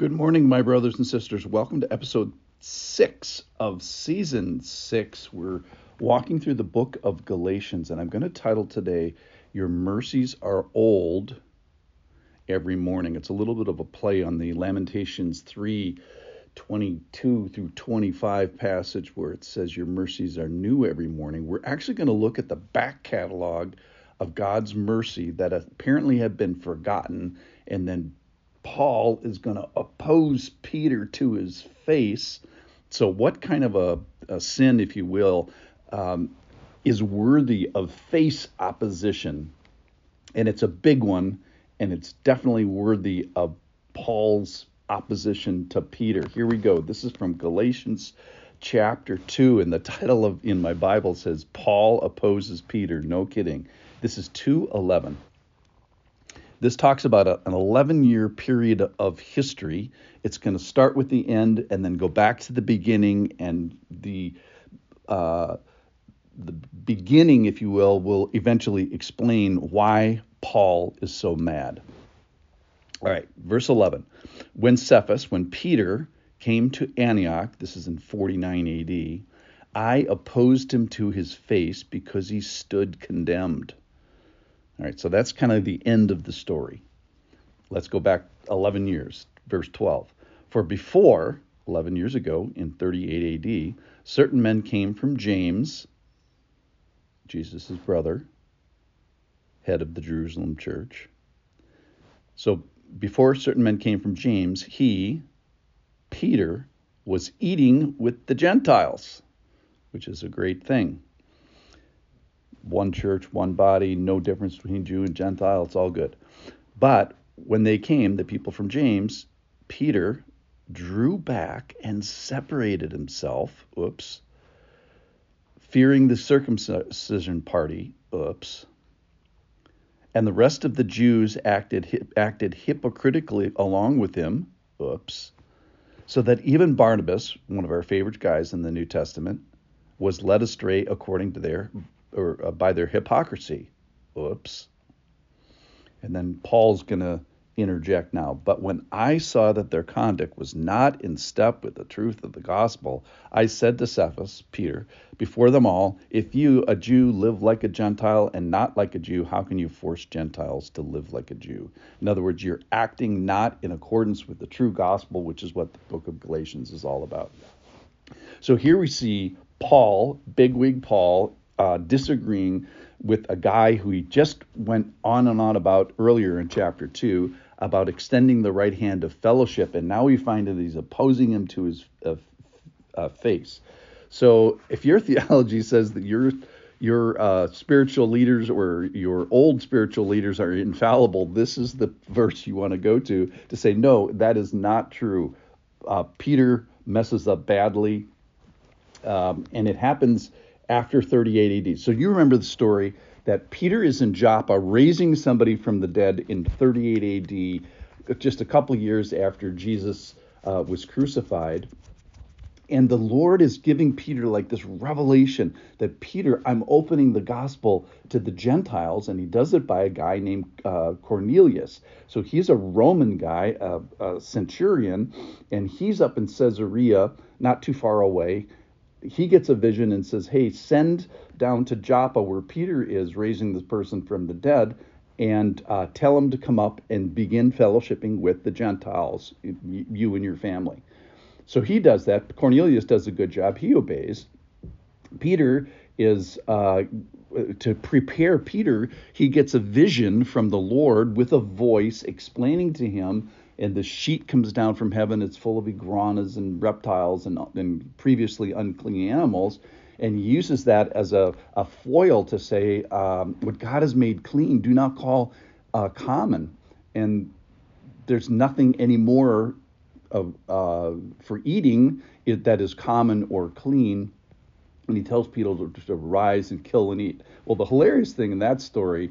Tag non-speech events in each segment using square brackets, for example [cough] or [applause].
Good morning, my brothers and sisters. Welcome to episode six of season six. We're walking through the book of Galatians, and I'm going to title today, Your Mercies Are Old Every Morning. It's a little bit of a play on the Lamentations 3 22 through 25 passage where it says, Your mercies are new every morning. We're actually going to look at the back catalog of God's mercy that apparently had been forgotten and then Paul is going to oppose Peter to his face. So, what kind of a, a sin, if you will, um, is worthy of face opposition? And it's a big one, and it's definitely worthy of Paul's opposition to Peter. Here we go. This is from Galatians chapter 2, and the title of in my Bible says Paul opposes Peter. No kidding. This is 211. This talks about a, an 11 year period of history. It's going to start with the end and then go back to the beginning, and the uh, the beginning, if you will, will eventually explain why Paul is so mad. All right, verse 11. When Cephas, when Peter came to Antioch, this is in 49 AD, I opposed him to his face because he stood condemned. All right, so that's kind of the end of the story. Let's go back 11 years, verse 12. For before, 11 years ago, in 38 AD, certain men came from James, Jesus' brother, head of the Jerusalem church. So before certain men came from James, he, Peter, was eating with the Gentiles, which is a great thing one church, one body, no difference between Jew and Gentile. It's all good. But when they came, the people from James, Peter drew back and separated himself. Oops. Fearing the circumcision party. Oops. And the rest of the Jews acted acted hypocritically along with him. Oops. So that even Barnabas, one of our favorite guys in the New Testament, was led astray according to their or uh, by their hypocrisy. Oops. And then Paul's going to interject now. But when I saw that their conduct was not in step with the truth of the gospel, I said to Cephas, Peter, before them all, if you, a Jew, live like a Gentile and not like a Jew, how can you force Gentiles to live like a Jew? In other words, you're acting not in accordance with the true gospel, which is what the book of Galatians is all about. So here we see Paul, bigwig Paul, uh, disagreeing with a guy who he just went on and on about earlier in chapter 2 about extending the right hand of fellowship, and now we find that he's opposing him to his uh, uh, face. So if your [laughs] theology says that your your uh, spiritual leaders or your old spiritual leaders are infallible, this is the verse you want to go to to say no, that is not true. Uh, Peter messes up badly, um, and it happens after 38 AD. So you remember the story that Peter is in Joppa raising somebody from the dead in 38 AD, just a couple years after Jesus uh, was crucified. And the Lord is giving Peter like this revelation that Peter, I'm opening the gospel to the Gentiles, and he does it by a guy named uh, Cornelius. So he's a Roman guy, a, a centurion, and he's up in Caesarea, not too far away he gets a vision and says, Hey, send down to Joppa where Peter is raising this person from the dead and uh, tell him to come up and begin fellowshipping with the Gentiles, you and your family. So he does that. Cornelius does a good job. He obeys. Peter is uh, to prepare Peter, he gets a vision from the Lord with a voice explaining to him and the sheet comes down from heaven. It's full of iguanas and reptiles and, and previously unclean animals. And uses that as a, a foil to say, um, what God has made clean, do not call uh, common. And there's nothing anymore of, uh, for eating it, that is common or clean. And he tells Peter to, to rise and kill and eat. Well, the hilarious thing in that story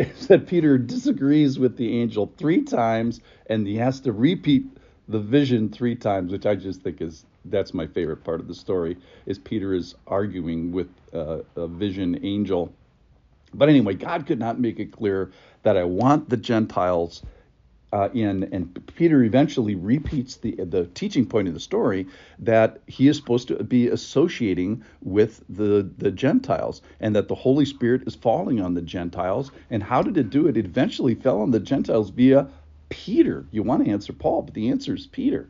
is that Peter disagrees with the angel three times and he has to repeat the vision three times, which I just think is that's my favorite part of the story is Peter is arguing with uh, a vision angel. But anyway, God could not make it clear that I want the Gentiles uh, in, and Peter eventually repeats the the teaching point of the story that he is supposed to be associating with the the Gentiles, and that the Holy Spirit is falling on the Gentiles. And how did it do it? It eventually fell on the Gentiles via Peter. You want to answer Paul, but the answer is Peter.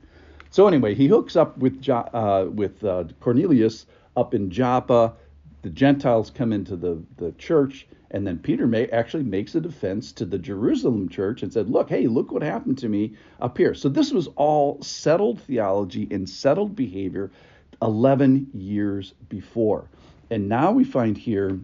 So anyway, he hooks up with uh, with uh, Cornelius up in Joppa. The Gentiles come into the the church and then Peter may, actually makes a defense to the Jerusalem church and said, Look, hey, look what happened to me up here. So this was all settled theology and settled behavior 11 years before. And now we find here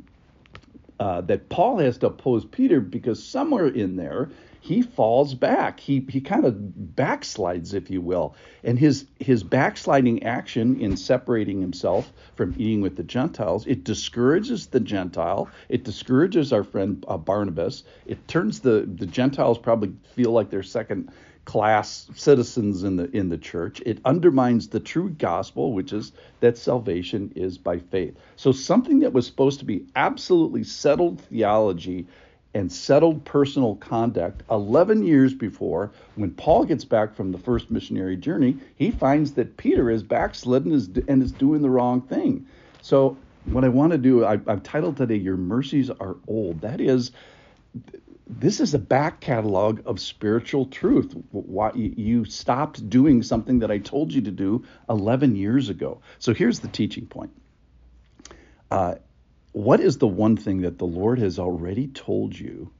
uh, that Paul has to oppose Peter because somewhere in there he falls back. He he kind of backslides, if you will, and his his backsliding action in separating himself from eating with the Gentiles it discourages the Gentile. It discourages our friend uh, Barnabas. It turns the the Gentiles probably feel like they're second class citizens in the in the church. It undermines the true gospel, which is that salvation is by faith. So something that was supposed to be absolutely settled theology and settled personal conduct 11 years before when paul gets back from the first missionary journey he finds that peter is backslidden and is, doing the wrong thing so what i want to do I, i've titled today your mercies are old that is this is a back catalog of spiritual truth. Why you stopped doing something that I told you to do 11 years ago. So here's the teaching point. Uh, what is the one thing that the Lord has already told you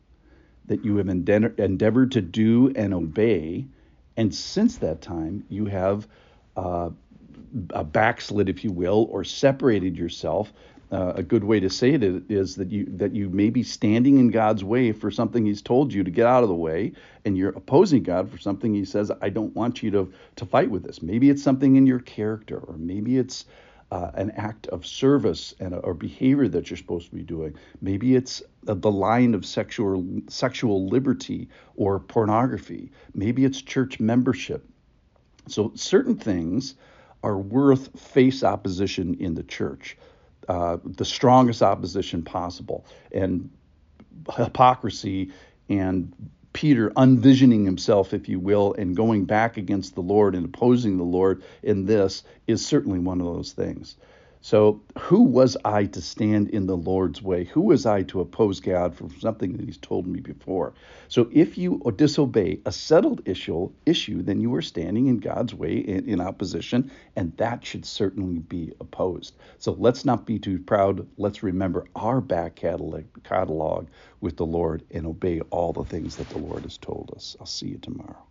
that you have endeavored to do and obey, and since that time you have uh, a backslid, if you will, or separated yourself? Uh, a good way to say it is that you that you may be standing in God's way for something He's told you to get out of the way, and you're opposing God for something He says I don't want you to to fight with this. Maybe it's something in your character, or maybe it's uh, an act of service and or behavior that you're supposed to be doing. Maybe it's the line of sexual sexual liberty or pornography. Maybe it's church membership. So certain things are worth face opposition in the church, uh, the strongest opposition possible, and hypocrisy and Peter unvisioning himself, if you will, and going back against the Lord and opposing the Lord in this is certainly one of those things. So, who was I to stand in the Lord's way? Who was I to oppose God for something that He's told me before? So, if you disobey a settled issue, issue then you are standing in God's way in, in opposition, and that should certainly be opposed. So, let's not be too proud. Let's remember our back catalog, catalog with the Lord and obey all the things that the Lord has told us. I'll see you tomorrow.